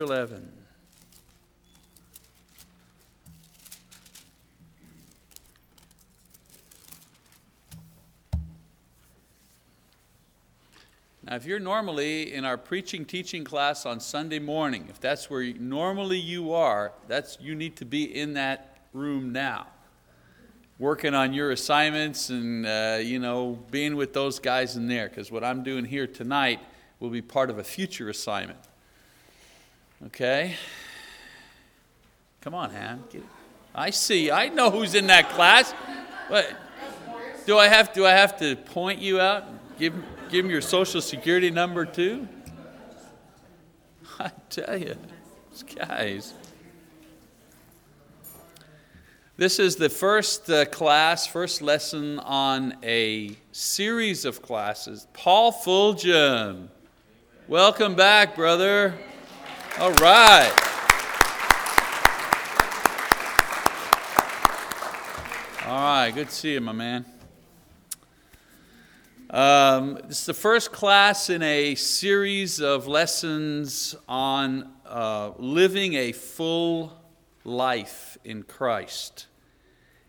11. Now, if you're normally in our preaching teaching class on Sunday morning, if that's where you, normally you are, that's you need to be in that room now, working on your assignments and uh, you know being with those guys in there. Because what I'm doing here tonight will be part of a future assignment. Okay? Come on, Han. I see. I know who's in that class. But do I have do I have to point you out? Give give them your social security number too? I tell you, these guys. This is the first uh, class, first lesson on a series of classes. Paul Fulgham. Welcome back, brother. All right. All right, good to see you, my man. Um, this is the first class in a series of lessons on uh, living a full life in Christ.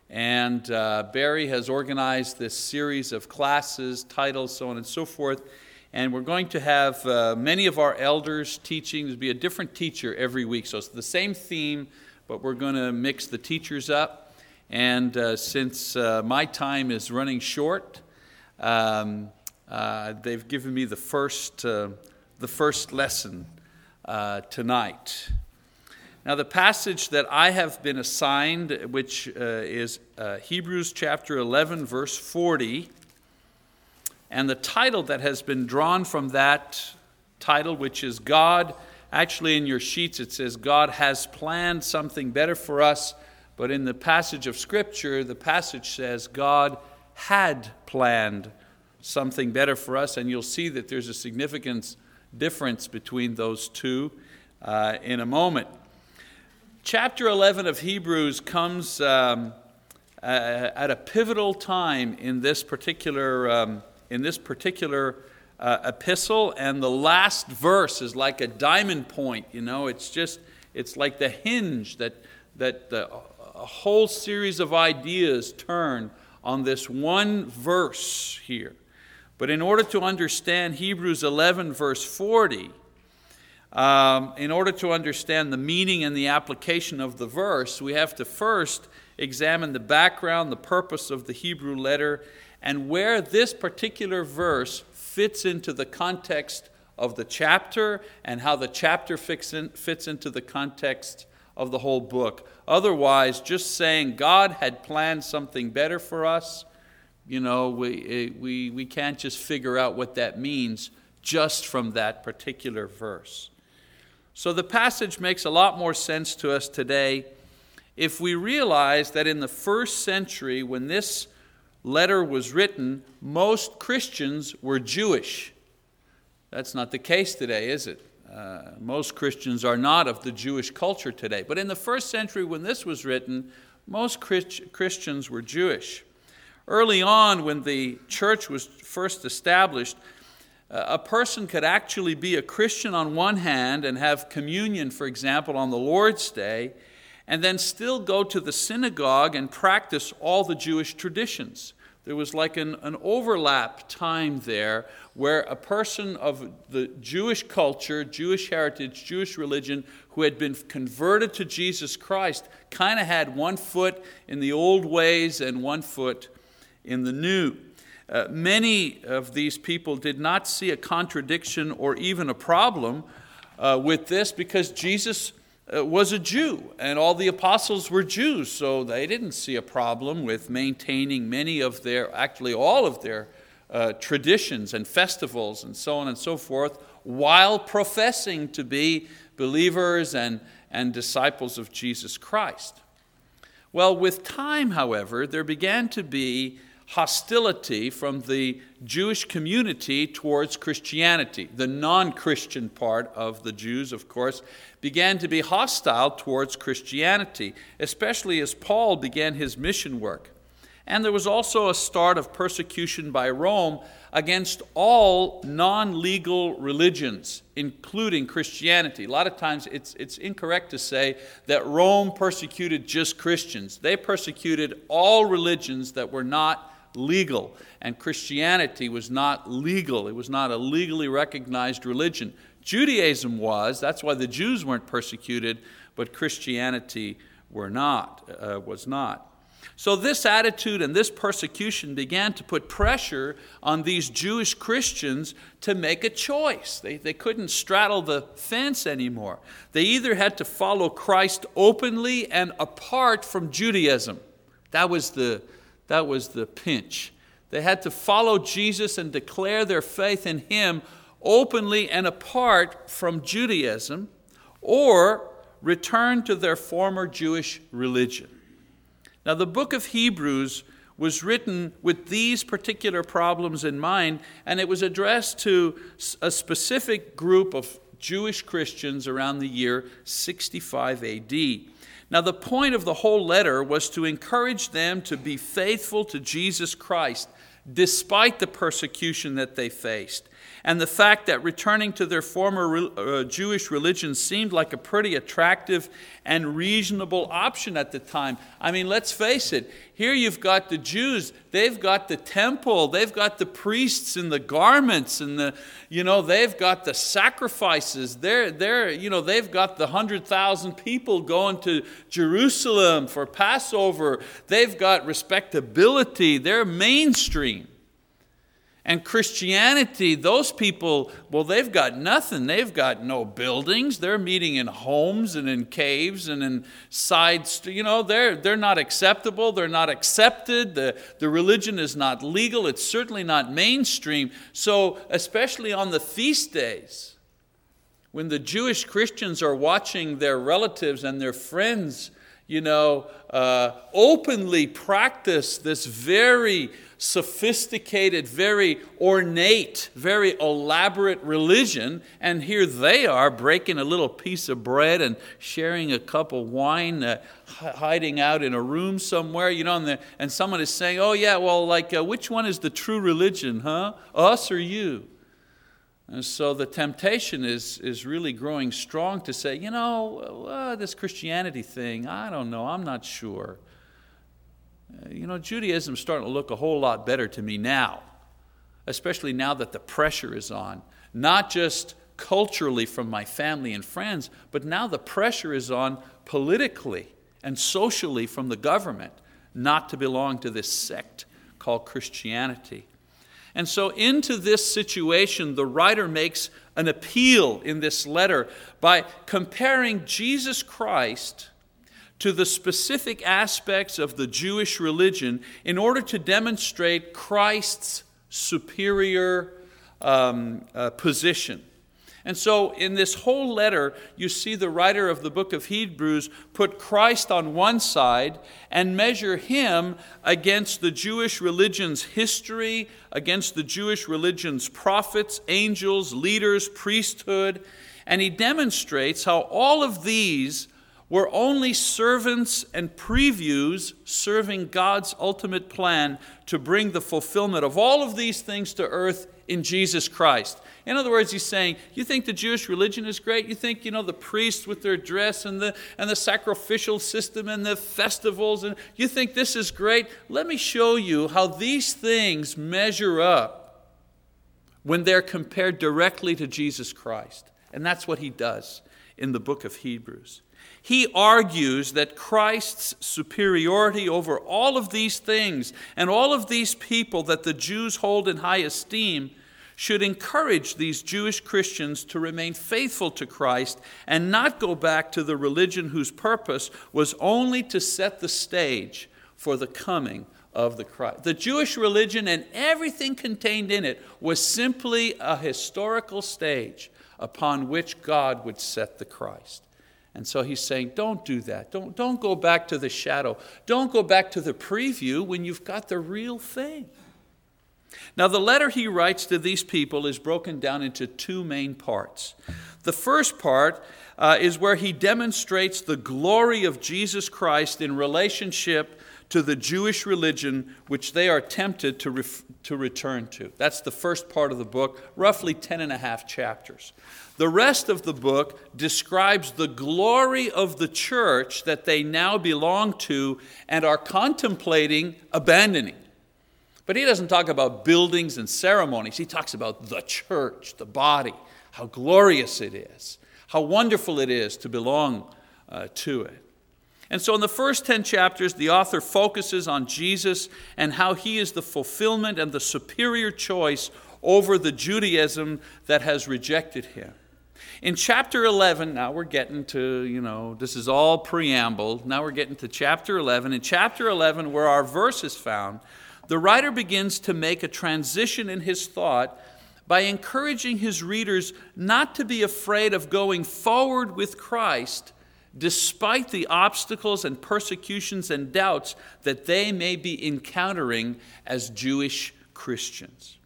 And uh, Barry has organized this series of classes, titles, so on and so forth. And we're going to have uh, many of our elders teaching. There'll be a different teacher every week. So it's the same theme, but we're going to mix the teachers up. And uh, since uh, my time is running short, um, uh, they've given me the first, uh, the first lesson uh, tonight. Now, the passage that I have been assigned, which is Hebrews chapter 11, verse 40, and the title that has been drawn from that title, which is God, actually in your sheets it says, God has planned something better for us. But in the passage of Scripture, the passage says, God had planned something better for us. And you'll see that there's a significant difference between those two uh, in a moment. Chapter 11 of Hebrews comes um, uh, at a pivotal time in this particular um, in this particular uh, epistle, and the last verse is like a diamond point. You know, it's just it's like the hinge that that the, a whole series of ideas turn on this one verse here. But in order to understand Hebrews 11, verse 40, um, in order to understand the meaning and the application of the verse, we have to first examine the background, the purpose of the Hebrew letter, and where this particular verse fits into the context of the chapter and how the chapter fits, in, fits into the context of the whole book. Otherwise, just saying God had planned something better for us, you know, we, eh, we, we can't just figure out what that means just from that particular verse. So the passage makes a lot more sense to us today if we realize that in the first century, when this letter was written, most Christians were Jewish. That's not the case today, is it? Uh, most Christians are not of the Jewish culture today. But in the first century, when this was written, most Christ- Christians were Jewish. Early on, when the church was first established, uh, a person could actually be a Christian on one hand and have communion, for example, on the Lord's Day, and then still go to the synagogue and practice all the Jewish traditions. There was like an, an overlap time there where a person of the Jewish culture, Jewish heritage, Jewish religion, who had been converted to Jesus Christ, kind of had one foot in the old ways and one foot in the new. Uh, many of these people did not see a contradiction or even a problem uh, with this because Jesus was a Jew, and all the apostles were Jews, so they didn't see a problem with maintaining many of their, actually all of their uh, traditions and festivals and so on and so forth, while professing to be believers and, and disciples of Jesus Christ. Well, with time, however, there began to be hostility from the Jewish community towards Christianity. The non Christian part of the Jews, of course, began to be hostile towards Christianity, especially as Paul began his mission work. And there was also a start of persecution by Rome against all non legal religions, including Christianity. A lot of times it's, it's incorrect to say that Rome persecuted just Christians, they persecuted all religions that were not legal. And Christianity was not legal, it was not a legally recognized religion. Judaism was, that's why the Jews weren't persecuted, but Christianity were not, uh, was not. So, this attitude and this persecution began to put pressure on these Jewish Christians to make a choice. They, they couldn't straddle the fence anymore. They either had to follow Christ openly and apart from Judaism. That was the, that was the pinch. They had to follow Jesus and declare their faith in Him openly and apart from Judaism, or return to their former Jewish religion. Now, the book of Hebrews was written with these particular problems in mind, and it was addressed to a specific group of Jewish Christians around the year 65 AD. Now, the point of the whole letter was to encourage them to be faithful to Jesus Christ despite the persecution that they faced and the fact that returning to their former uh, Jewish religion seemed like a pretty attractive and reasonable option at the time. I mean, let's face it, here you've got the Jews, they've got the temple, they've got the priests and the garments, and the, you know, they've got the sacrifices, they're, they're, you know, they've got the 100,000 people going to Jerusalem for Passover, they've got respectability, they're mainstream. And Christianity, those people, well, they've got nothing. They've got no buildings. They're meeting in homes and in caves and in sides. You know, they're, they're not acceptable. They're not accepted. The, the religion is not legal. It's certainly not mainstream. So, especially on the feast days, when the Jewish Christians are watching their relatives and their friends, you know, uh, openly practice this very sophisticated, very ornate, very elaborate religion, and here they are breaking a little piece of bread and sharing a cup of wine, uh, hiding out in a room somewhere, you know, and, the, and someone is saying, Oh, yeah, well, like, uh, which one is the true religion, huh? Us or you? And so the temptation is, is really growing strong to say, you know, uh, this Christianity thing, I don't know, I'm not sure. Uh, you know, Judaism's starting to look a whole lot better to me now, especially now that the pressure is on. Not just culturally from my family and friends, but now the pressure is on politically and socially from the government not to belong to this sect called Christianity. And so, into this situation, the writer makes an appeal in this letter by comparing Jesus Christ to the specific aspects of the Jewish religion in order to demonstrate Christ's superior um, uh, position. And so, in this whole letter, you see the writer of the book of Hebrews put Christ on one side and measure him against the Jewish religion's history, against the Jewish religion's prophets, angels, leaders, priesthood. And he demonstrates how all of these were only servants and previews serving God's ultimate plan to bring the fulfillment of all of these things to earth in Jesus Christ. In other words, he's saying, You think the Jewish religion is great? You think, you know, the priests with their dress and the, and the sacrificial system and the festivals, and you think this is great? Let me show you how these things measure up when they're compared directly to Jesus Christ. And that's what he does in the book of Hebrews. He argues that Christ's superiority over all of these things and all of these people that the Jews hold in high esteem should encourage these Jewish Christians to remain faithful to Christ and not go back to the religion whose purpose was only to set the stage for the coming of the Christ. The Jewish religion and everything contained in it was simply a historical stage upon which God would set the Christ. And so he's saying, don't do that. Don't, don't go back to the shadow. Don't go back to the preview when you've got the real thing. Now, the letter he writes to these people is broken down into two main parts. The first part uh, is where he demonstrates the glory of Jesus Christ in relationship to the Jewish religion which they are tempted to, ref- to return to. That's the first part of the book, roughly 10 and a half chapters. The rest of the book describes the glory of the church that they now belong to and are contemplating abandoning. But he doesn't talk about buildings and ceremonies, he talks about the church, the body, how glorious it is, how wonderful it is to belong uh, to it. And so, in the first 10 chapters, the author focuses on Jesus and how he is the fulfillment and the superior choice over the Judaism that has rejected him. In chapter 11, now we're getting to, you know, this is all preamble. Now we're getting to chapter 11. In chapter 11, where our verse is found, the writer begins to make a transition in his thought by encouraging his readers not to be afraid of going forward with Christ despite the obstacles and persecutions and doubts that they may be encountering as Jewish Christians.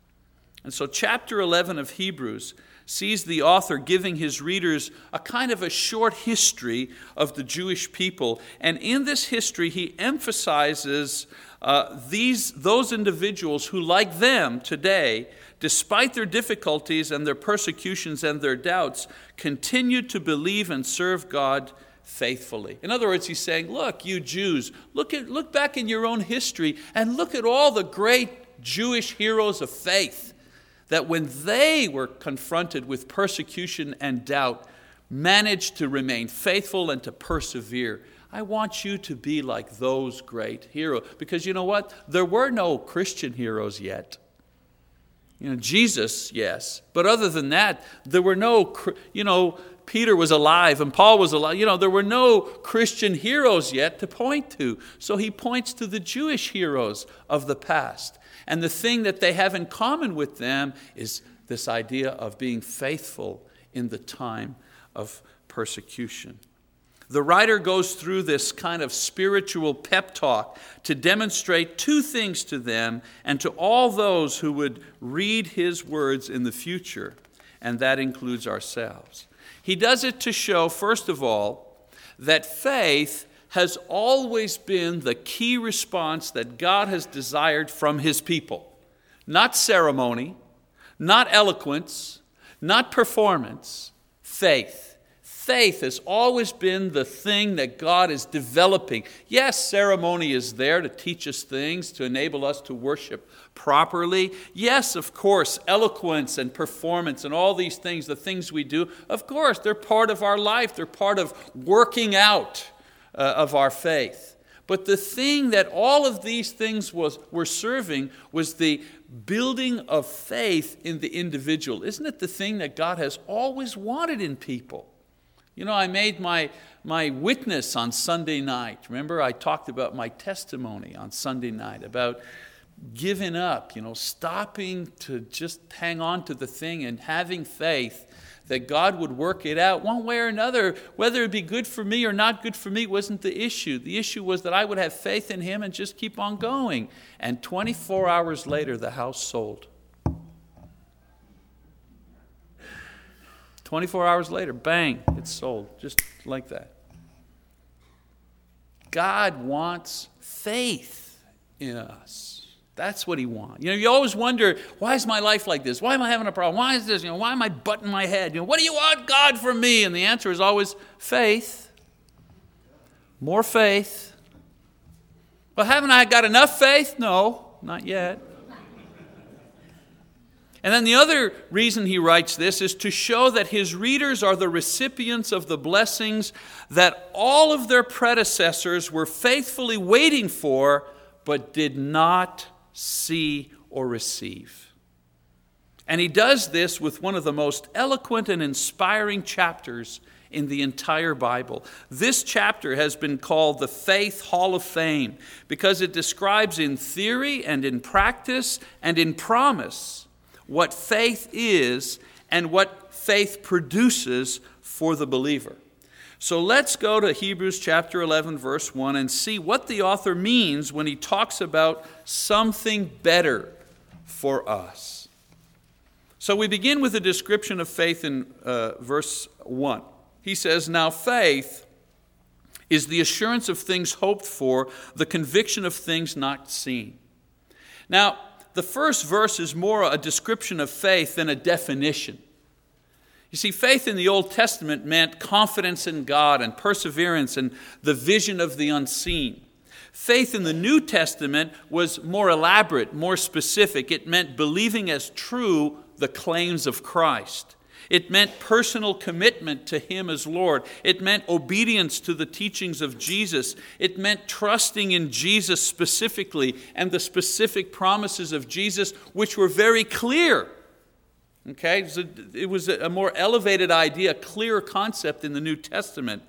And so, chapter 11 of Hebrews sees the author giving his readers a kind of a short history of the Jewish people. And in this history, he emphasizes uh, these, those individuals who, like them today, despite their difficulties and their persecutions and their doubts, continue to believe and serve God faithfully. In other words, he's saying, Look, you Jews, look, at, look back in your own history and look at all the great Jewish heroes of faith that when they were confronted with persecution and doubt, managed to remain faithful and to persevere. I want you to be like those great heroes. Because you know what? There were no Christian heroes yet. You know, Jesus, yes. But other than that, there were no, you know, Peter was alive and Paul was alive. You know, there were no Christian heroes yet to point to. So he points to the Jewish heroes of the past. And the thing that they have in common with them is this idea of being faithful in the time of persecution. The writer goes through this kind of spiritual pep talk to demonstrate two things to them and to all those who would read his words in the future, and that includes ourselves. He does it to show, first of all, that faith has always been the key response that God has desired from his people. Not ceremony, not eloquence, not performance, faith. Faith has always been the thing that God is developing. Yes, ceremony is there to teach us things, to enable us to worship properly. Yes, of course, eloquence and performance and all these things, the things we do, of course, they're part of our life. They're part of working out uh, of our faith. But the thing that all of these things was, were serving was the building of faith in the individual. Isn't it the thing that God has always wanted in people? You know, I made my, my witness on Sunday night. Remember, I talked about my testimony on Sunday night about giving up, you know, stopping to just hang on to the thing and having faith that God would work it out one way or another. Whether it be good for me or not good for me wasn't the issue. The issue was that I would have faith in Him and just keep on going. And 24 hours later, the house sold. 24 hours later, bang, it's sold, just like that. God wants faith in us. That's what he wants. You know, you always wonder, why is my life like this? Why am I having a problem? Why is this? You know, why am I butting my head? You know, what do you want God from me? And the answer is always faith. More faith. Well, haven't I got enough faith? No, not yet. And then the other reason he writes this is to show that his readers are the recipients of the blessings that all of their predecessors were faithfully waiting for, but did not see or receive. And he does this with one of the most eloquent and inspiring chapters in the entire Bible. This chapter has been called the Faith Hall of Fame because it describes in theory and in practice and in promise what faith is and what faith produces for the believer. So let's go to Hebrews chapter 11, verse 1, and see what the author means when he talks about something better for us. So we begin with a description of faith in uh, verse 1. He says, Now faith is the assurance of things hoped for, the conviction of things not seen. Now, the first verse is more a description of faith than a definition. You see, faith in the Old Testament meant confidence in God and perseverance and the vision of the unseen. Faith in the New Testament was more elaborate, more specific. It meant believing as true the claims of Christ. It meant personal commitment to Him as Lord. It meant obedience to the teachings of Jesus. It meant trusting in Jesus specifically and the specific promises of Jesus, which were very clear. Okay? It was a more elevated idea, a clearer concept in the New Testament.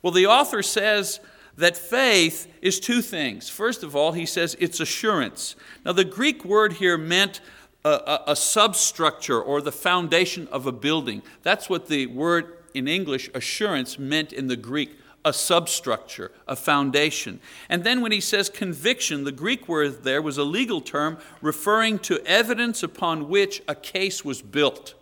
Well, the author says that faith is two things. First of all, he says it's assurance. Now, the Greek word here meant a, a, a, substructure or the foundation of a building. That's what the word in English, assurance, meant in the Greek a substructure, a foundation. And then when he says conviction, the Greek word there was a legal term referring to evidence upon which a case was built.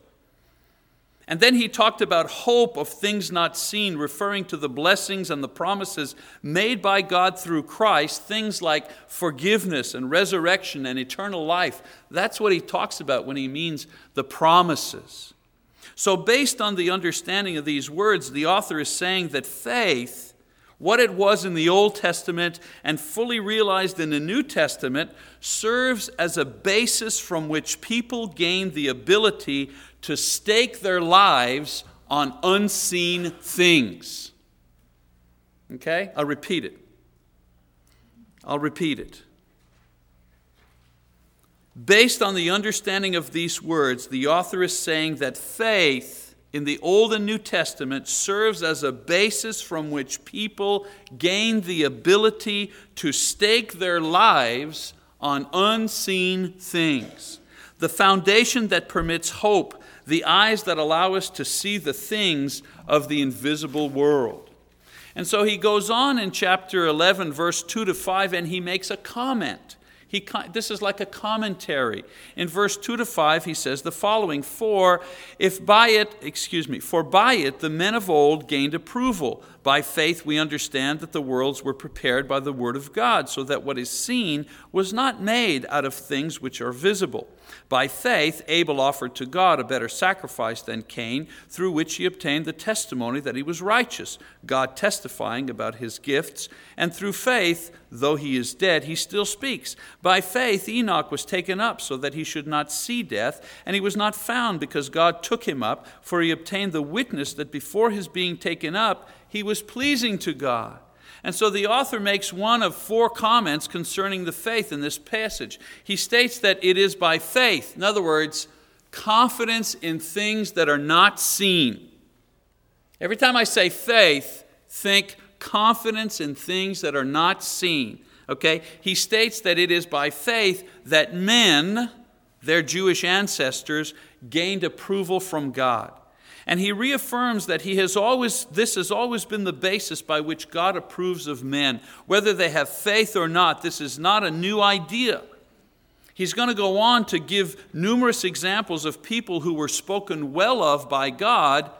And then he talked about hope of things not seen, referring to the blessings and the promises made by God through Christ, things like forgiveness and resurrection and eternal life. That's what he talks about when he means the promises. So, based on the understanding of these words, the author is saying that faith, what it was in the Old Testament and fully realized in the New Testament, serves as a basis from which people gain the ability to stake their lives on unseen things. Okay? I'll repeat it. I'll repeat it. Based on the understanding of these words, the author is saying that faith in the Old and New Testament serves as a basis from which people gain the ability to stake their lives on unseen things. The foundation that permits hope the eyes that allow us to see the things of the invisible world. And so he goes on in chapter 11, verse 2 to 5, and he makes a comment. He, this is like a commentary. In verse 2 to 5, he says the following For if by it, excuse me, for by it the men of old gained approval. By faith we understand that the worlds were prepared by the word of God, so that what is seen was not made out of things which are visible. By faith, Abel offered to God a better sacrifice than Cain, through which he obtained the testimony that he was righteous, God testifying about his gifts. And through faith, though he is dead, he still speaks. By faith, Enoch was taken up so that he should not see death, and he was not found because God took him up, for he obtained the witness that before his being taken up, he was pleasing to God. And so the author makes one of four comments concerning the faith in this passage. He states that it is by faith, in other words, confidence in things that are not seen. Every time I say faith, think confidence in things that are not seen. Okay? He states that it is by faith that men, their Jewish ancestors, gained approval from God. And he reaffirms that he has always, this has always been the basis by which God approves of men. Whether they have faith or not, this is not a new idea. He's going to go on to give numerous examples of people who were spoken well of by God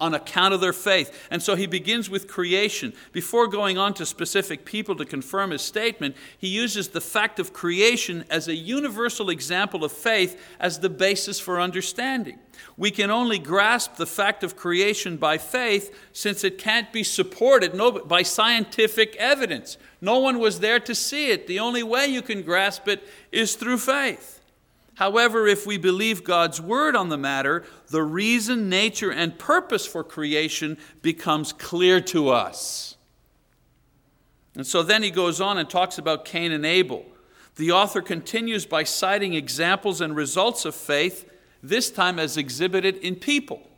on account of their faith. And so he begins with creation. Before going on to specific people to confirm his statement, he uses the fact of creation as a universal example of faith as the basis for understanding. We can only grasp the fact of creation by faith since it can't be supported by scientific evidence. No one was there to see it. The only way you can grasp it is through faith. However, if we believe God's word on the matter, the reason, nature, and purpose for creation becomes clear to us. And so then he goes on and talks about Cain and Abel. The author continues by citing examples and results of faith, this time as exhibited in people.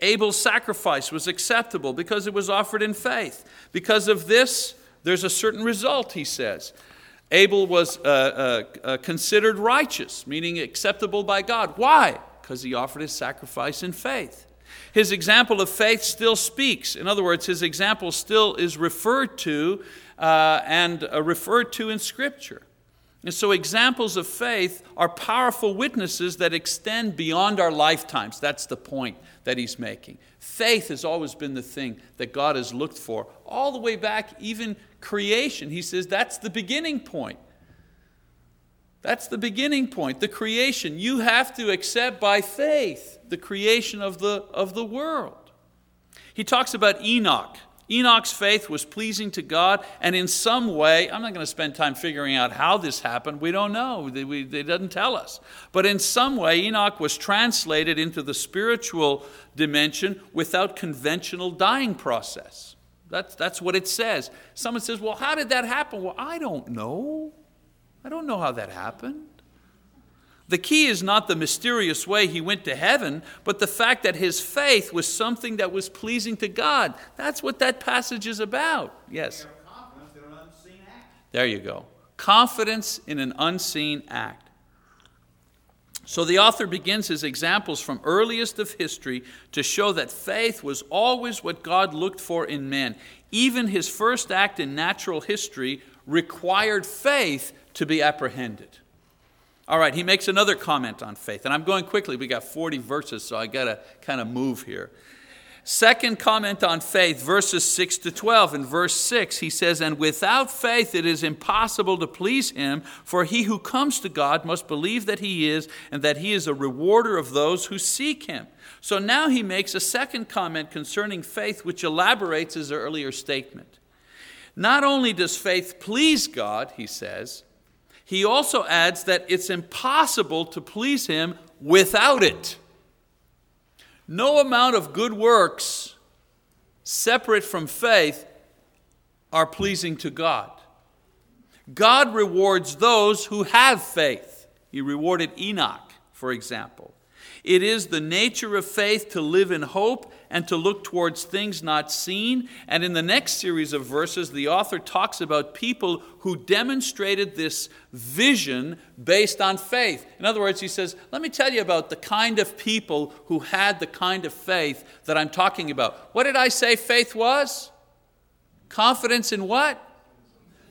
Abel's sacrifice was acceptable because it was offered in faith. Because of this, there's a certain result, he says. Abel was uh, uh, uh, considered righteous, meaning acceptable by God. Why? Because he offered his sacrifice in faith. His example of faith still speaks. In other words, his example still is referred to uh, and uh, referred to in Scripture. And so, examples of faith are powerful witnesses that extend beyond our lifetimes. That's the point that he's making. Faith has always been the thing that God has looked for, all the way back, even creation. He says that's the beginning point. That's the beginning point, the creation. You have to accept by faith the creation of the, of the world. He talks about Enoch. Enoch's faith was pleasing to God, and in some way, I'm not going to spend time figuring out how this happened. We don't know. It doesn't tell us. But in some way, Enoch was translated into the spiritual dimension without conventional dying process. That's, that's what it says. Someone says, Well, how did that happen? Well, I don't know. I don't know how that happened. The key is not the mysterious way he went to heaven, but the fact that his faith was something that was pleasing to God. That's what that passage is about. Yes. There you go. Confidence in an unseen act. So the author begins his examples from earliest of history to show that faith was always what God looked for in men. Even his first act in natural history required faith to be apprehended. All right, he makes another comment on faith. And I'm going quickly. We got 40 verses, so I got to kind of move here. Second comment on faith, verses 6 to 12. In verse 6, he says, And without faith it is impossible to please him, for he who comes to God must believe that he is, and that he is a rewarder of those who seek him. So now he makes a second comment concerning faith, which elaborates his earlier statement. Not only does faith please God, he says, he also adds that it's impossible to please him without it. No amount of good works separate from faith are pleasing to God. God rewards those who have faith. He rewarded Enoch, for example. It is the nature of faith to live in hope and to look towards things not seen. And in the next series of verses, the author talks about people who demonstrated this vision based on faith. In other words, he says, Let me tell you about the kind of people who had the kind of faith that I'm talking about. What did I say faith was? Confidence in what?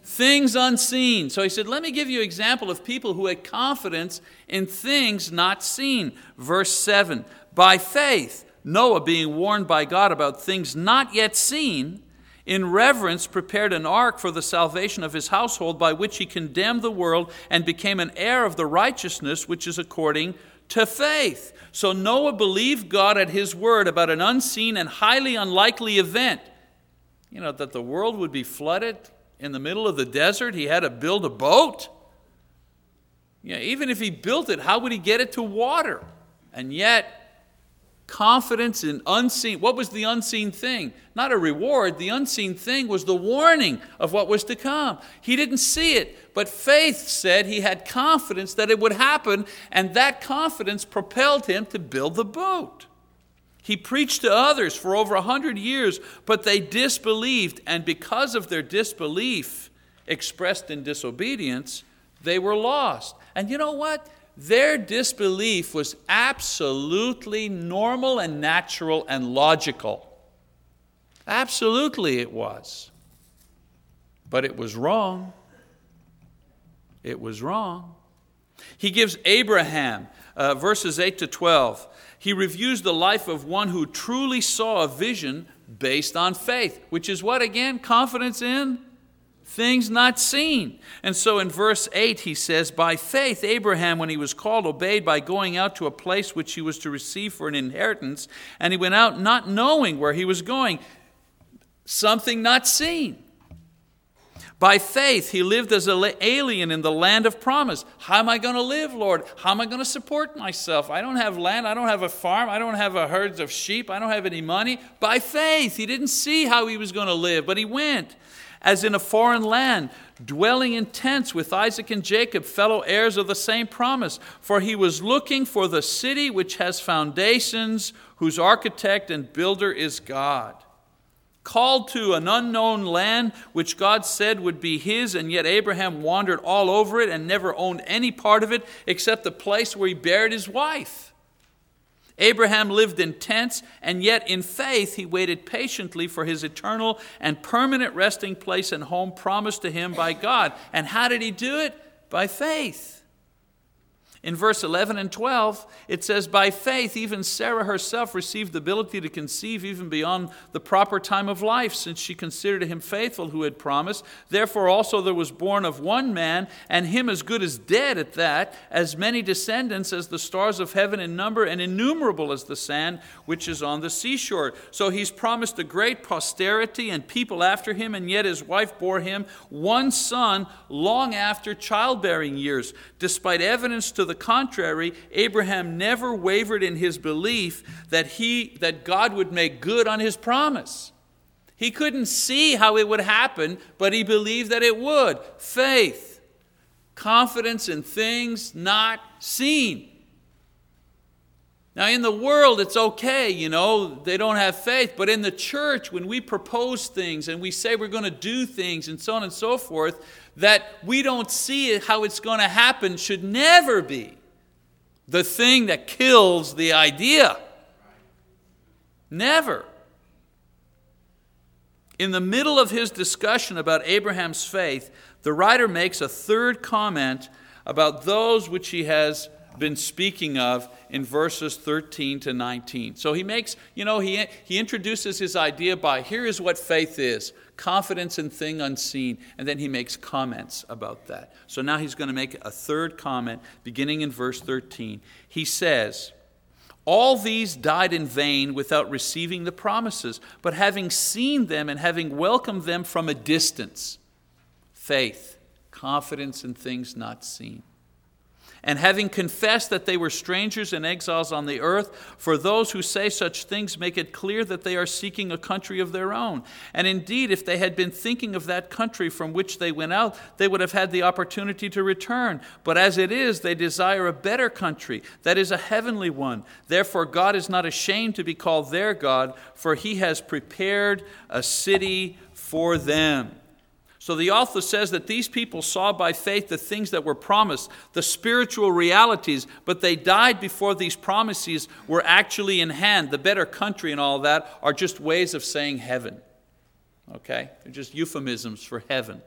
Things unseen. So he said, Let me give you an example of people who had confidence in things not seen. Verse 7 By faith, Noah, being warned by God about things not yet seen, in reverence prepared an ark for the salvation of his household, by which he condemned the world and became an heir of the righteousness which is according to faith. So Noah believed God at his word about an unseen and highly unlikely event. You know, that the world would be flooded in the middle of the desert. He had to build a boat. Yeah, even if he built it, how would he get it to water? And yet, confidence in unseen what was the unseen thing not a reward the unseen thing was the warning of what was to come he didn't see it but faith said he had confidence that it would happen and that confidence propelled him to build the boat he preached to others for over a hundred years, but they disbelieved, and because of their disbelief expressed in disobedience, they were lost. And you know what? Their disbelief was absolutely normal and natural and logical. Absolutely, it was. But it was wrong. It was wrong. He gives Abraham, uh, verses 8 to 12 he reviews the life of one who truly saw a vision based on faith, which is what again? Confidence in things not seen. And so in verse 8, he says, By faith, Abraham, when he was called, obeyed by going out to a place which he was to receive for an inheritance, and he went out not knowing where he was going, something not seen. By faith, he lived as an alien in the land of promise. How am I going to live, Lord? How am I going to support myself? I don't have land. I don't have a farm. I don't have a herds of sheep. I don't have any money. By faith, he didn't see how he was going to live, but he went as in a foreign land, dwelling in tents with Isaac and Jacob, fellow heirs of the same promise. For he was looking for the city which has foundations, whose architect and builder is God called to an unknown land which God said would be his, and yet Abraham wandered all over it and never owned any part of it except the place where he buried his wife. Abraham lived in tents, and yet in faith he waited patiently for his eternal and permanent resting place and home promised to him by God. And how did he do it? by faith. In verse 11 and 12, it says, By faith, even Sarah herself received the ability to conceive even beyond the proper time of life, since she considered him faithful who had promised. Therefore, also there was born of one man, and him as good as dead at that, as many descendants as the stars of heaven in number, and innumerable as the sand which is on the seashore. So he's promised a great posterity and people after him, and yet his wife bore him one son long after childbearing years, despite evidence to the the contrary, Abraham never wavered in his belief that, he, that God would make good on his promise. He couldn't see how it would happen, but he believed that it would. Faith, confidence in things not seen. Now, in the world, it's okay, you know, they don't have faith. But in the church, when we propose things and we say we're going to do things and so on and so forth, that we don't see how it's going to happen should never be the thing that kills the idea. Never. In the middle of his discussion about Abraham's faith, the writer makes a third comment about those which he has been speaking of in verses 13 to 19. So he makes, you know, he, he introduces his idea by here is what faith is confidence in thing unseen, and then he makes comments about that. So now he's going to make a third comment beginning in verse 13. He says, all these died in vain without receiving the promises, but having seen them and having welcomed them from a distance. Faith, confidence in things not seen and having confessed that they were strangers and exiles on the earth, for those who say such things make it clear that they are seeking a country of their own. And indeed, if they had been thinking of that country from which they went out, they would have had the opportunity to return. But as it is, they desire a better country, that is, a heavenly one. Therefore, God is not ashamed to be called their God, for he has prepared a city for them. So the author says that these people saw by faith the things that were promised, the spiritual realities, but they died before these promises were actually in hand. The better country and all that are just ways of saying heaven. Okay? They're just euphemisms for heaven.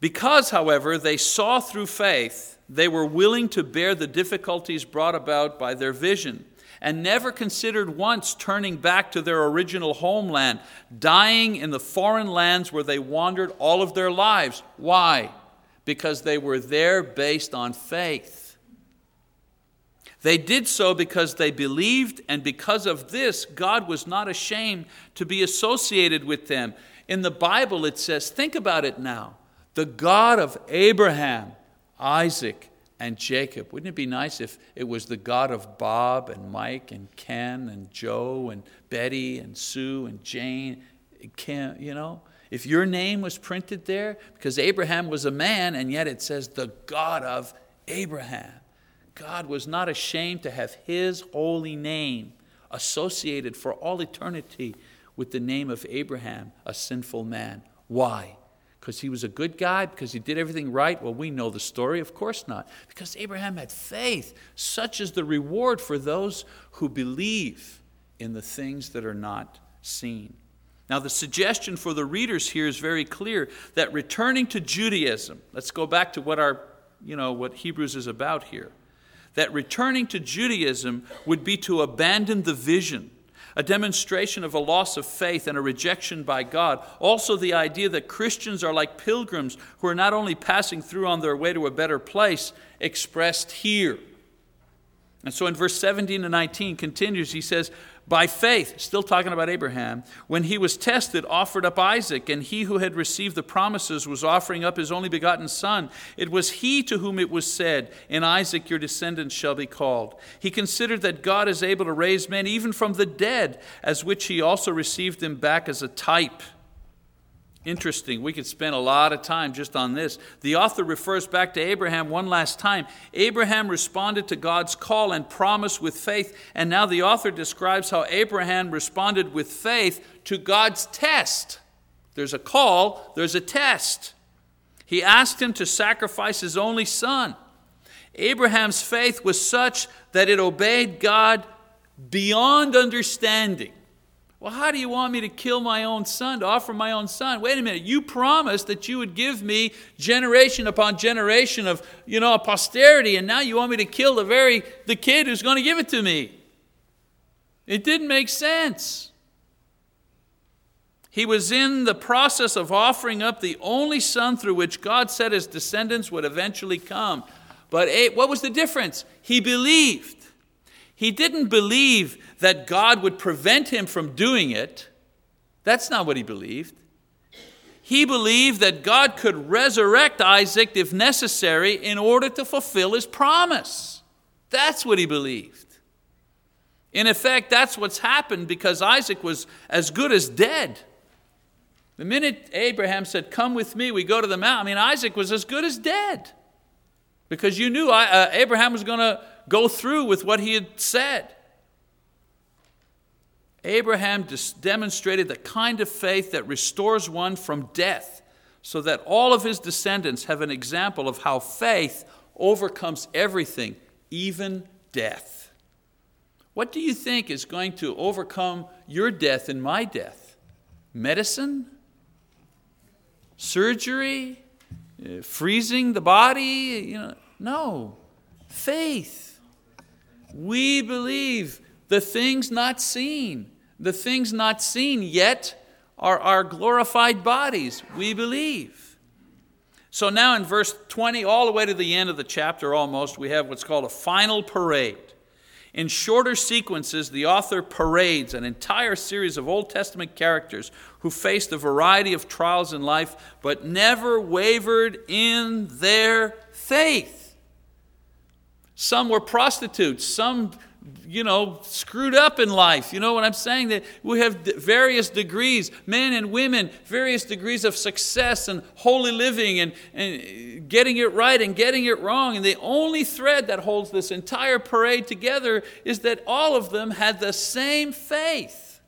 Because, however, they saw through faith, they were willing to bear the difficulties brought about by their vision and never considered once turning back to their original homeland, dying in the foreign lands where they wandered all of their lives. Why? Because they were there based on faith. They did so because they believed, and because of this, God was not ashamed to be associated with them. In the Bible, it says, think about it now the God of Abraham, Isaac, and Jacob. Wouldn't it be nice if it was the God of Bob and Mike and Ken and Joe and Betty and Sue and Jane, Kim, you know? If your name was printed there, because Abraham was a man, and yet it says the God of Abraham. God was not ashamed to have his holy name associated for all eternity with the name of Abraham, a sinful man. Why? Because he was a good guy? Because he did everything right? Well, we know the story. Of course not. Because Abraham had faith. Such is the reward for those who believe in the things that are not seen. Now, the suggestion for the readers here is very clear that returning to Judaism, let's go back to what our, you know, what Hebrews is about here. That returning to Judaism would be to abandon the vision a demonstration of a loss of faith and a rejection by God. Also, the idea that Christians are like pilgrims who are not only passing through on their way to a better place, expressed here. And so in verse 17 to 19 continues, he says, by faith, still talking about Abraham, when he was tested, offered up Isaac, and he who had received the promises was offering up his only begotten son. It was he to whom it was said, In Isaac your descendants shall be called. He considered that God is able to raise men even from the dead, as which he also received them back as a type. Interesting. We could spend a lot of time just on this. The author refers back to Abraham one last time. Abraham responded to God's call and promise with faith, and now the author describes how Abraham responded with faith to God's test. There's a call, there's a test. He asked him to sacrifice his only son. Abraham's faith was such that it obeyed God beyond understanding. Well, how do you want me to kill my own son, to offer my own son? Wait a minute, you promised that you would give me generation upon generation of, you know, posterity, and now you want me to kill the very the kid who's going to give it to me. It didn't make sense. He was in the process of offering up the only son through which God said his descendants would eventually come. But eh, what was the difference? He believed. He didn't believe that God would prevent him from doing it. That's not what he believed. He believed that God could resurrect Isaac if necessary in order to fulfill his promise. That's what he believed. In effect, that's what's happened because Isaac was as good as dead. The minute Abraham said, Come with me, we go to the mountain, I mean, Isaac was as good as dead because you knew uh, Abraham was going to go through with what he had said. Abraham demonstrated the kind of faith that restores one from death, so that all of his descendants have an example of how faith overcomes everything, even death. What do you think is going to overcome your death and my death? Medicine? Surgery? Uh, freezing the body? You know, no. Faith. We believe the things not seen. The things not seen yet are our glorified bodies. We believe. So now in verse 20, all the way to the end of the chapter almost, we have what's called a final parade. In shorter sequences, the author parades an entire series of Old Testament characters who faced a variety of trials in life but never wavered in their faith. Some were prostitutes. Some, you know, screwed up in life. You know what I'm saying? That we have various degrees, men and women, various degrees of success and holy living and, and uh, getting it right and getting it wrong. And the only thread that holds this entire parade together is that all of them had the same faith.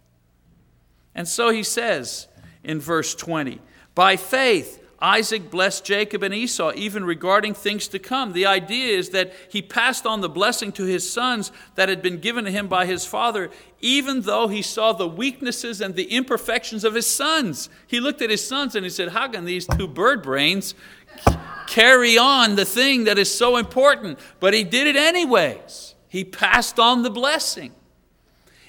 And so he says in verse 20, by faith, Isaac blessed Jacob and Esau, even regarding things to come. The idea is that he passed on the blessing to his sons that had been given to him by his father, even though he saw the weaknesses and the imperfections of his sons. He looked at his sons and he said, How can these two bird brains carry on the thing that is so important? But he did it anyways. He passed on the blessing.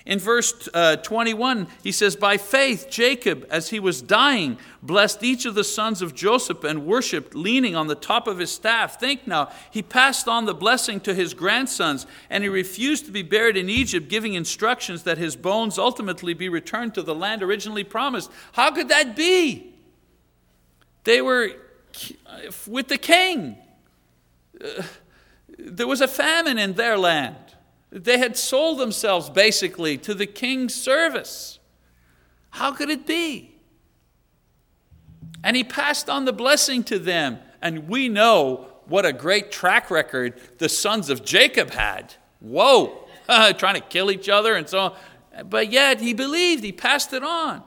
In verse uh, 21, he says, By faith, Jacob, as he was dying, blessed each of the sons of Joseph and worshiped, leaning on the top of his staff. Think now, he passed on the blessing to his grandsons, and he refused to be buried in Egypt, giving instructions that his bones ultimately be returned to the land originally promised. How could that be? They were with the king. Uh, there was a famine in their land. They had sold themselves basically to the king's service. How could it be? And he passed on the blessing to them. And we know what a great track record the sons of Jacob had. Whoa, trying to kill each other and so on. But yet he believed, he passed it on.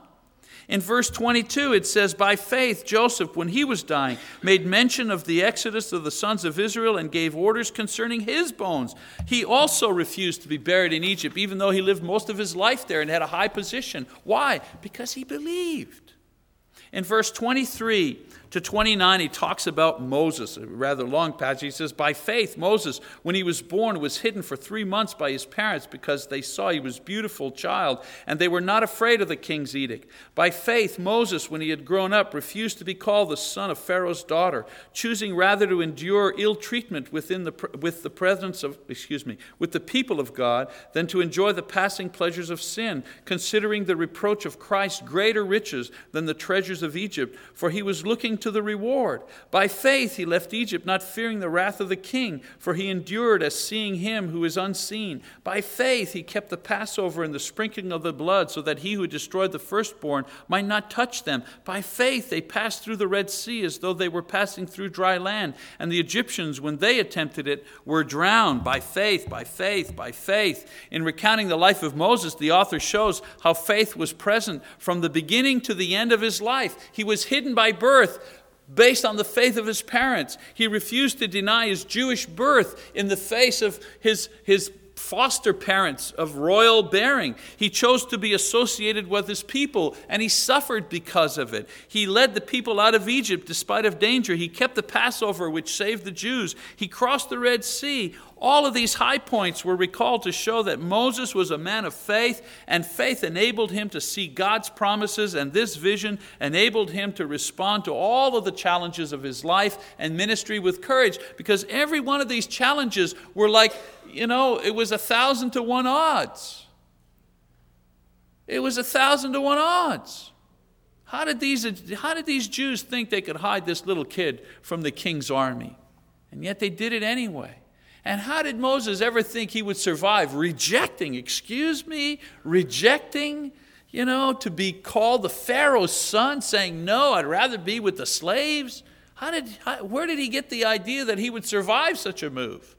In verse 22, it says, By faith, Joseph, when he was dying, made mention of the exodus of the sons of Israel and gave orders concerning his bones. He also refused to be buried in Egypt, even though he lived most of his life there and had a high position. Why? Because he believed. In verse 23, to 29, he talks about Moses, a rather long passage. He says, By faith, Moses, when he was born, was hidden for three months by his parents because they saw he was a beautiful child, and they were not afraid of the king's edict. By faith, Moses, when he had grown up, refused to be called the son of Pharaoh's daughter, choosing rather to endure ill treatment within the, with the presence of, excuse me, with the people of God than to enjoy the passing pleasures of sin, considering the reproach of Christ greater riches than the treasures of Egypt, for he was looking to the reward. By faith he left Egypt, not fearing the wrath of the king, for he endured as seeing him who is unseen. By faith he kept the Passover and the sprinkling of the blood, so that he who destroyed the firstborn might not touch them. By faith they passed through the Red Sea as though they were passing through dry land, and the Egyptians, when they attempted it, were drowned. By faith, by faith, by faith. In recounting the life of Moses, the author shows how faith was present from the beginning to the end of his life. He was hidden by birth based on the faith of his parents. He refused to deny his Jewish birth in the face of his, his foster parents of royal bearing. He chose to be associated with his people, and he suffered because of it. He led the people out of Egypt despite of danger. He kept the Passover, which saved the Jews. He crossed the Red Sea. All of these high points were recalled to show that Moses was a man of faith, and faith enabled him to see God's promises, and this vision enabled him to respond to all of the challenges of his life and ministry with courage, because every one of these challenges were like, you know, it was a thousand to one odds. It was a thousand to one odds. How did, these, how did these Jews think they could hide this little kid from the king's army? And yet they did it anyway. And how did Moses ever think he would survive rejecting, excuse me, rejecting, you know, to be called the Pharaoh's son, saying, No, I'd rather be with the slaves? How did, how, where did he get the idea that he would survive such a move?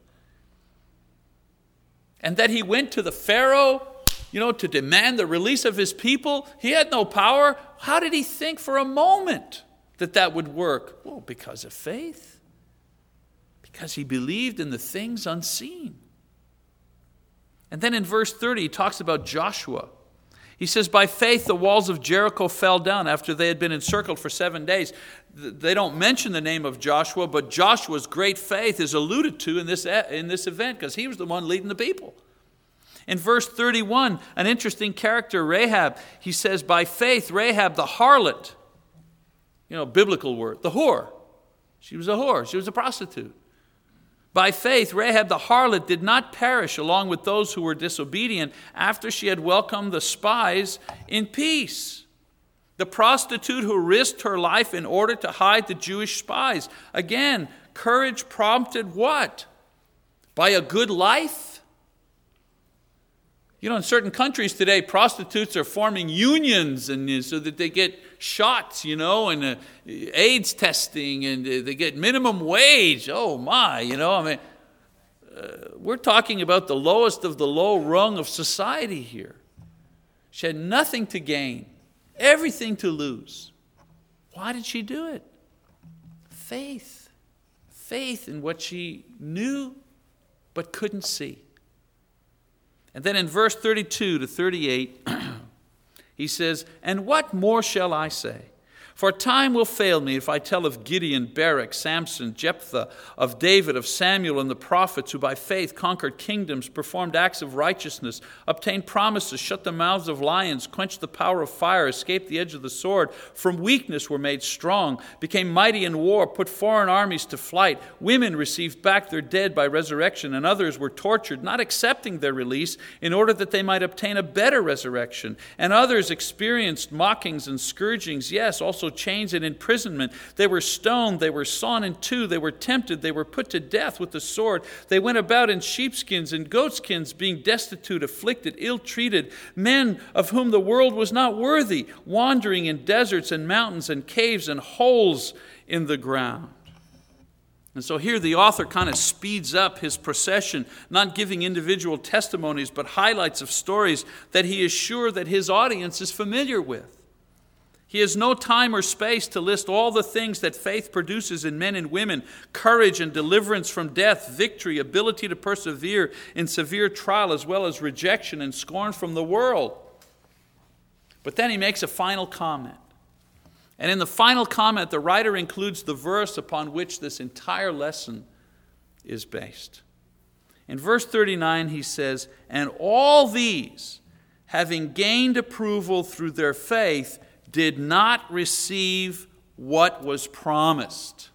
And that he went to the Pharaoh, you know, to demand the release of his people? He had no power. How did he think for a moment that that would work? Well, because of faith because he believed in the things unseen. And then in verse 30, he talks about Joshua. He says, By faith, the walls of Jericho fell down after they had been encircled for seven days. They don't mention the name of Joshua, but Joshua's great faith is alluded to in this, in this event because he was the one leading the people. In verse 31, an interesting character, Rahab, he says, By faith, Rahab the harlot, you know, biblical word, the whore. She was a whore, she was a prostitute. By faith, Rahab the harlot did not perish along with those who were disobedient after she had welcomed the spies in peace. The prostitute who risked her life in order to hide the Jewish spies. Again, courage prompted what? By a good life? You know, in certain countries today, prostitutes are forming unions and so that they get shots, you know, and uh, AIDS testing, and uh, they get minimum wage. Oh my, you know, I mean, uh, we're talking about the lowest of the low rung of society here. She had nothing to gain, everything to lose. Why did she do it? Faith. Faith in what she knew but couldn't see. And then in verse 32 to 38, he says, And what more shall I say? For time will fail me if I tell of Gideon, Barak, Samson, Jephthah, of David, of Samuel, and the prophets who by faith conquered kingdoms, performed acts of righteousness, obtained promises, shut the mouths of lions, quenched the power of fire, escaped the edge of the sword, from weakness were made strong, became mighty in war, put foreign armies to flight. Women received back their dead by resurrection, and others were tortured, not accepting their release, in order that they might obtain a better resurrection. And others experienced mockings and scourgings, yes, also chains and imprisonment. They were stoned, they were sawn in two, they were tempted, they were put to death with the sword. They went about in sheepskins and goatskins, being destitute, afflicted, ill treated, men of whom the world was not worthy, wandering in deserts and mountains and caves and holes in the ground. And so here the author kind of speeds up his procession, not giving individual testimonies, but highlights of stories that he is sure that his audience is familiar with. He has no time or space to list all the things that faith produces in men and women courage and deliverance from death, victory, ability to persevere in severe trial, as well as rejection and scorn from the world. But then he makes a final comment. And in the final comment, the writer includes the verse upon which this entire lesson is based. In verse 39, he says, And all these, having gained approval through their faith, did not receive what was promised.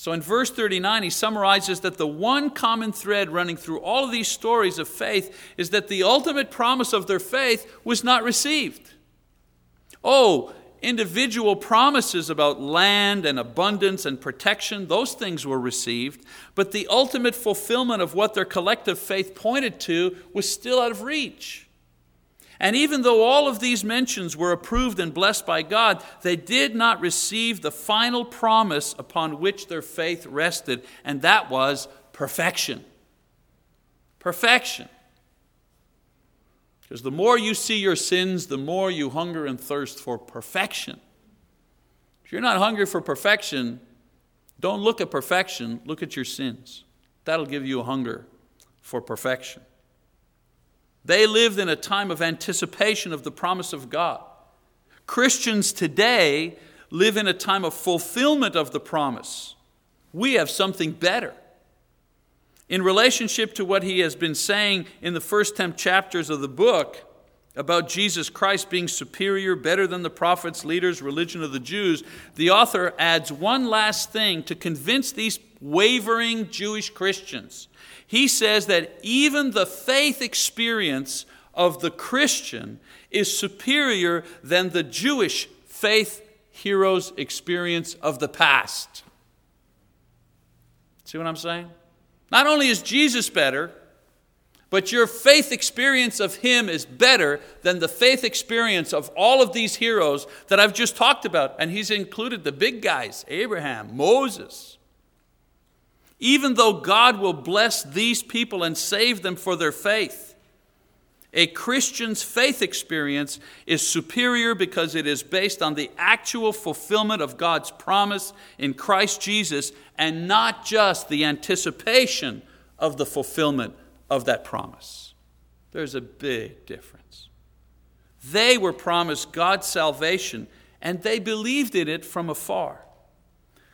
So in verse 39, he summarizes that the one common thread running through all of these stories of faith is that the ultimate promise of their faith was not received. Oh, individual promises about land and abundance and protection, those things were received, but the ultimate fulfillment of what their collective faith pointed to was still out of reach. And even though all of these mentions were approved and blessed by God, they did not receive the final promise upon which their faith rested, and that was perfection. Perfection. Because the more you see your sins, the more you hunger and thirst for perfection. If you're not hungry for perfection, don't look at perfection, look at your sins. That'll give you a hunger for perfection. They lived in a time of anticipation of the promise of God. Christians today live in a time of fulfillment of the promise. We have something better. In relationship to what he has been saying in the first 10 chapters of the book about Jesus Christ being superior, better than the prophets, leaders, religion of the Jews, the author adds one last thing to convince these wavering Jewish Christians. He says that even the faith experience of the Christian is superior than the Jewish faith heroes' experience of the past. See what I'm saying? Not only is Jesus better, but your faith experience of Him is better than the faith experience of all of these heroes that I've just talked about. And He's included the big guys Abraham, Moses. Even though God will bless these people and save them for their faith, a Christian's faith experience is superior because it is based on the actual fulfillment of God's promise in Christ Jesus and not just the anticipation of the fulfillment of that promise. There's a big difference. They were promised God's salvation and they believed in it from afar.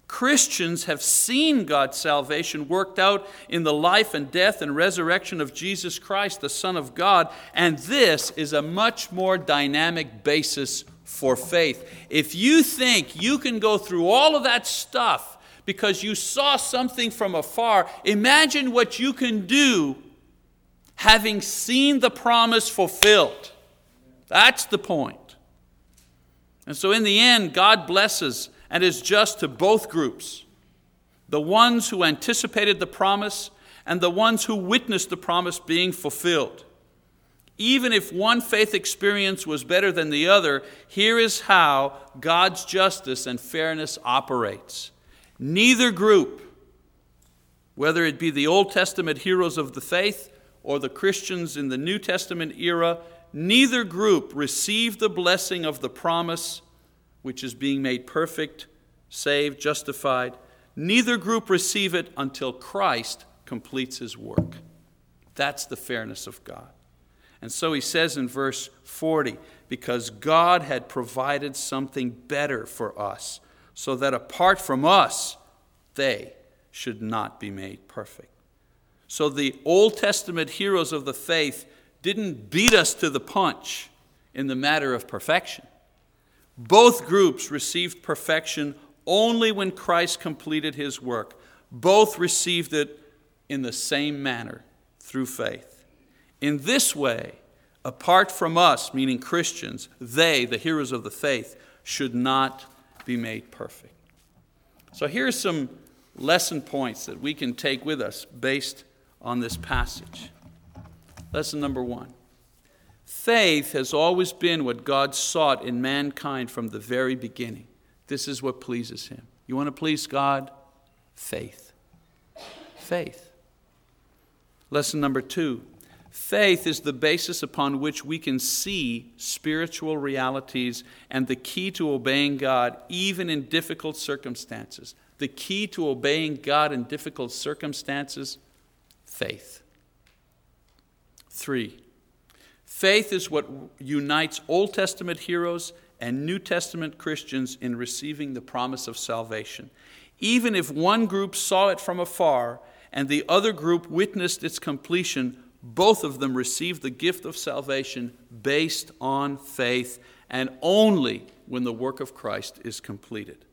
Christians have seen God's salvation worked out in the life and death and resurrection of Jesus Christ, the Son of God, and this is a much more dynamic basis for faith. If you think you can go through all of that stuff because you saw something from afar, imagine what you can do having seen the promise fulfilled. That's the point. And so, in the end, God blesses and is just to both groups the ones who anticipated the promise and the ones who witnessed the promise being fulfilled. Even if one faith experience was better than the other, here is how God's justice and fairness operates. Neither group, whether it be the Old Testament heroes of the faith or the Christians in the New Testament era, neither group received the blessing of the promise which is being made perfect, saved, justified. Neither group receive it until Christ completes his work. That's the fairness of God. And so he says in verse 40 because God had provided something better for us, so that apart from us, they should not be made perfect. So the Old Testament heroes of the faith didn't beat us to the punch in the matter of perfection. Both groups received perfection only when Christ completed his work. Both received it in the same manner through faith. In this way, apart from us, meaning Christians, they, the heroes of the faith, should not be made perfect. So here are some lesson points that we can take with us based on this passage. Lesson number one Faith has always been what God sought in mankind from the very beginning. This is what pleases Him. You want to please God? Faith. Faith. Lesson number two faith is the basis upon which we can see spiritual realities and the key to obeying God even in difficult circumstances. The key to obeying God in difficult circumstances? Faith. Three, Faith is what unites Old Testament heroes and New Testament Christians in receiving the promise of salvation. Even if one group saw it from afar and the other group witnessed its completion, both of them received the gift of salvation based on faith and only when the work of Christ is completed.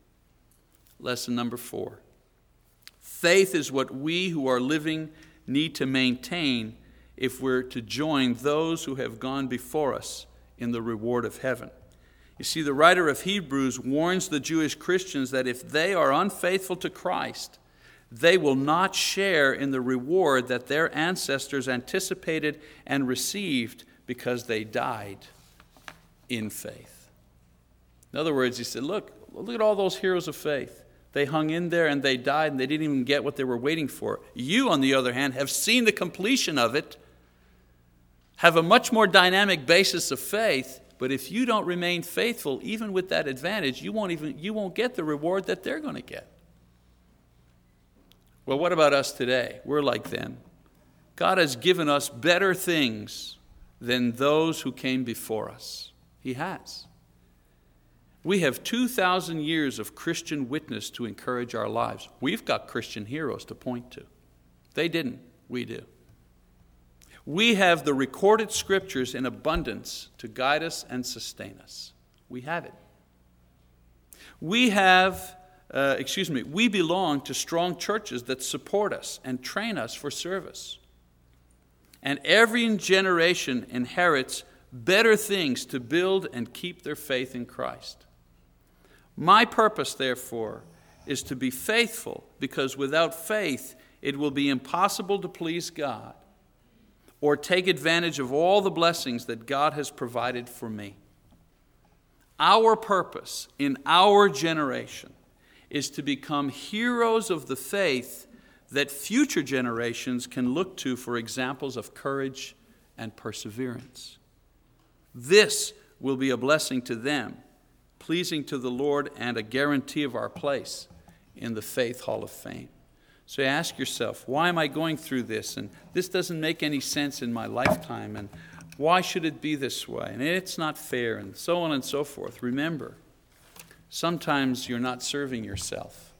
Lesson number four faith is what we who are living need to maintain if we're to join those who have gone before us in the reward of heaven. You see, the writer of Hebrews warns the Jewish Christians that if they are unfaithful to Christ, they will not share in the reward that their ancestors anticipated and received because they died in faith. In other words, he said, Look, look at all those heroes of faith. They hung in there and they died and they didn't even get what they were waiting for. You, on the other hand, have seen the completion of it have a much more dynamic basis of faith, but if you don't remain faithful, even with that advantage, you won't, even, you won't get the reward that they're going to get. Well, what about us today? We're like them. God has given us better things than those who came before us. He has. We have 2,000 years of Christian witness to encourage our lives. We've got Christian heroes to point to. They didn't, we do. We have the recorded scriptures in abundance to guide us and sustain us. We have it. We have, uh, excuse me, we belong to strong churches that support us and train us for service. And every generation inherits better things to build and keep their faith in Christ. My purpose, therefore, is to be faithful because without faith it will be impossible to please God or take advantage of all the blessings that God has provided for me. Our purpose in our generation is to become heroes of the faith that future generations can look to for examples of courage and perseverance. This will be a blessing to them, pleasing to the Lord, and a guarantee of our place in the Faith Hall of Fame. So you ask yourself, why am I going through this? And this doesn't make any sense in my lifetime. And why should it be this way? And it's not fair, and so on and so forth. Remember, sometimes you're not serving yourself.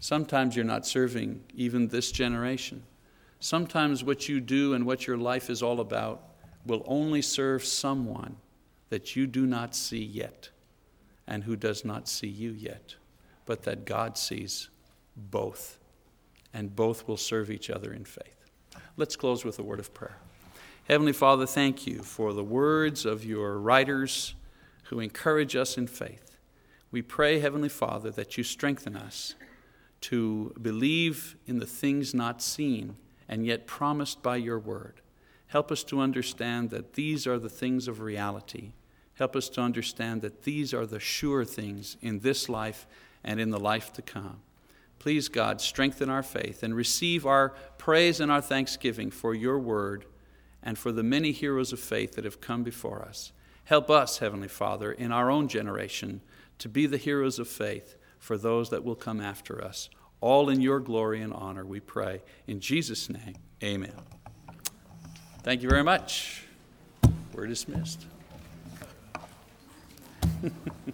Sometimes you're not serving even this generation. Sometimes what you do and what your life is all about will only serve someone that you do not see yet and who does not see you yet, but that God sees both, and both will serve each other in faith. Let's close with a word of prayer. Heavenly Father, thank you for the words of your writers who encourage us in faith. We pray, Heavenly Father, that you strengthen us to believe in the things not seen and yet promised by your word. Help us to understand that these are the things of reality. Help us to understand that these are the sure things in this life and in the life to come. Please, God, strengthen our faith and receive our praise and our thanksgiving for your word and for the many heroes of faith that have come before us. Help us, Heavenly Father, in our own generation to be the heroes of faith for those that will come after us. All in your glory and honor, we pray. In Jesus' name, amen. Thank you very much. We're dismissed.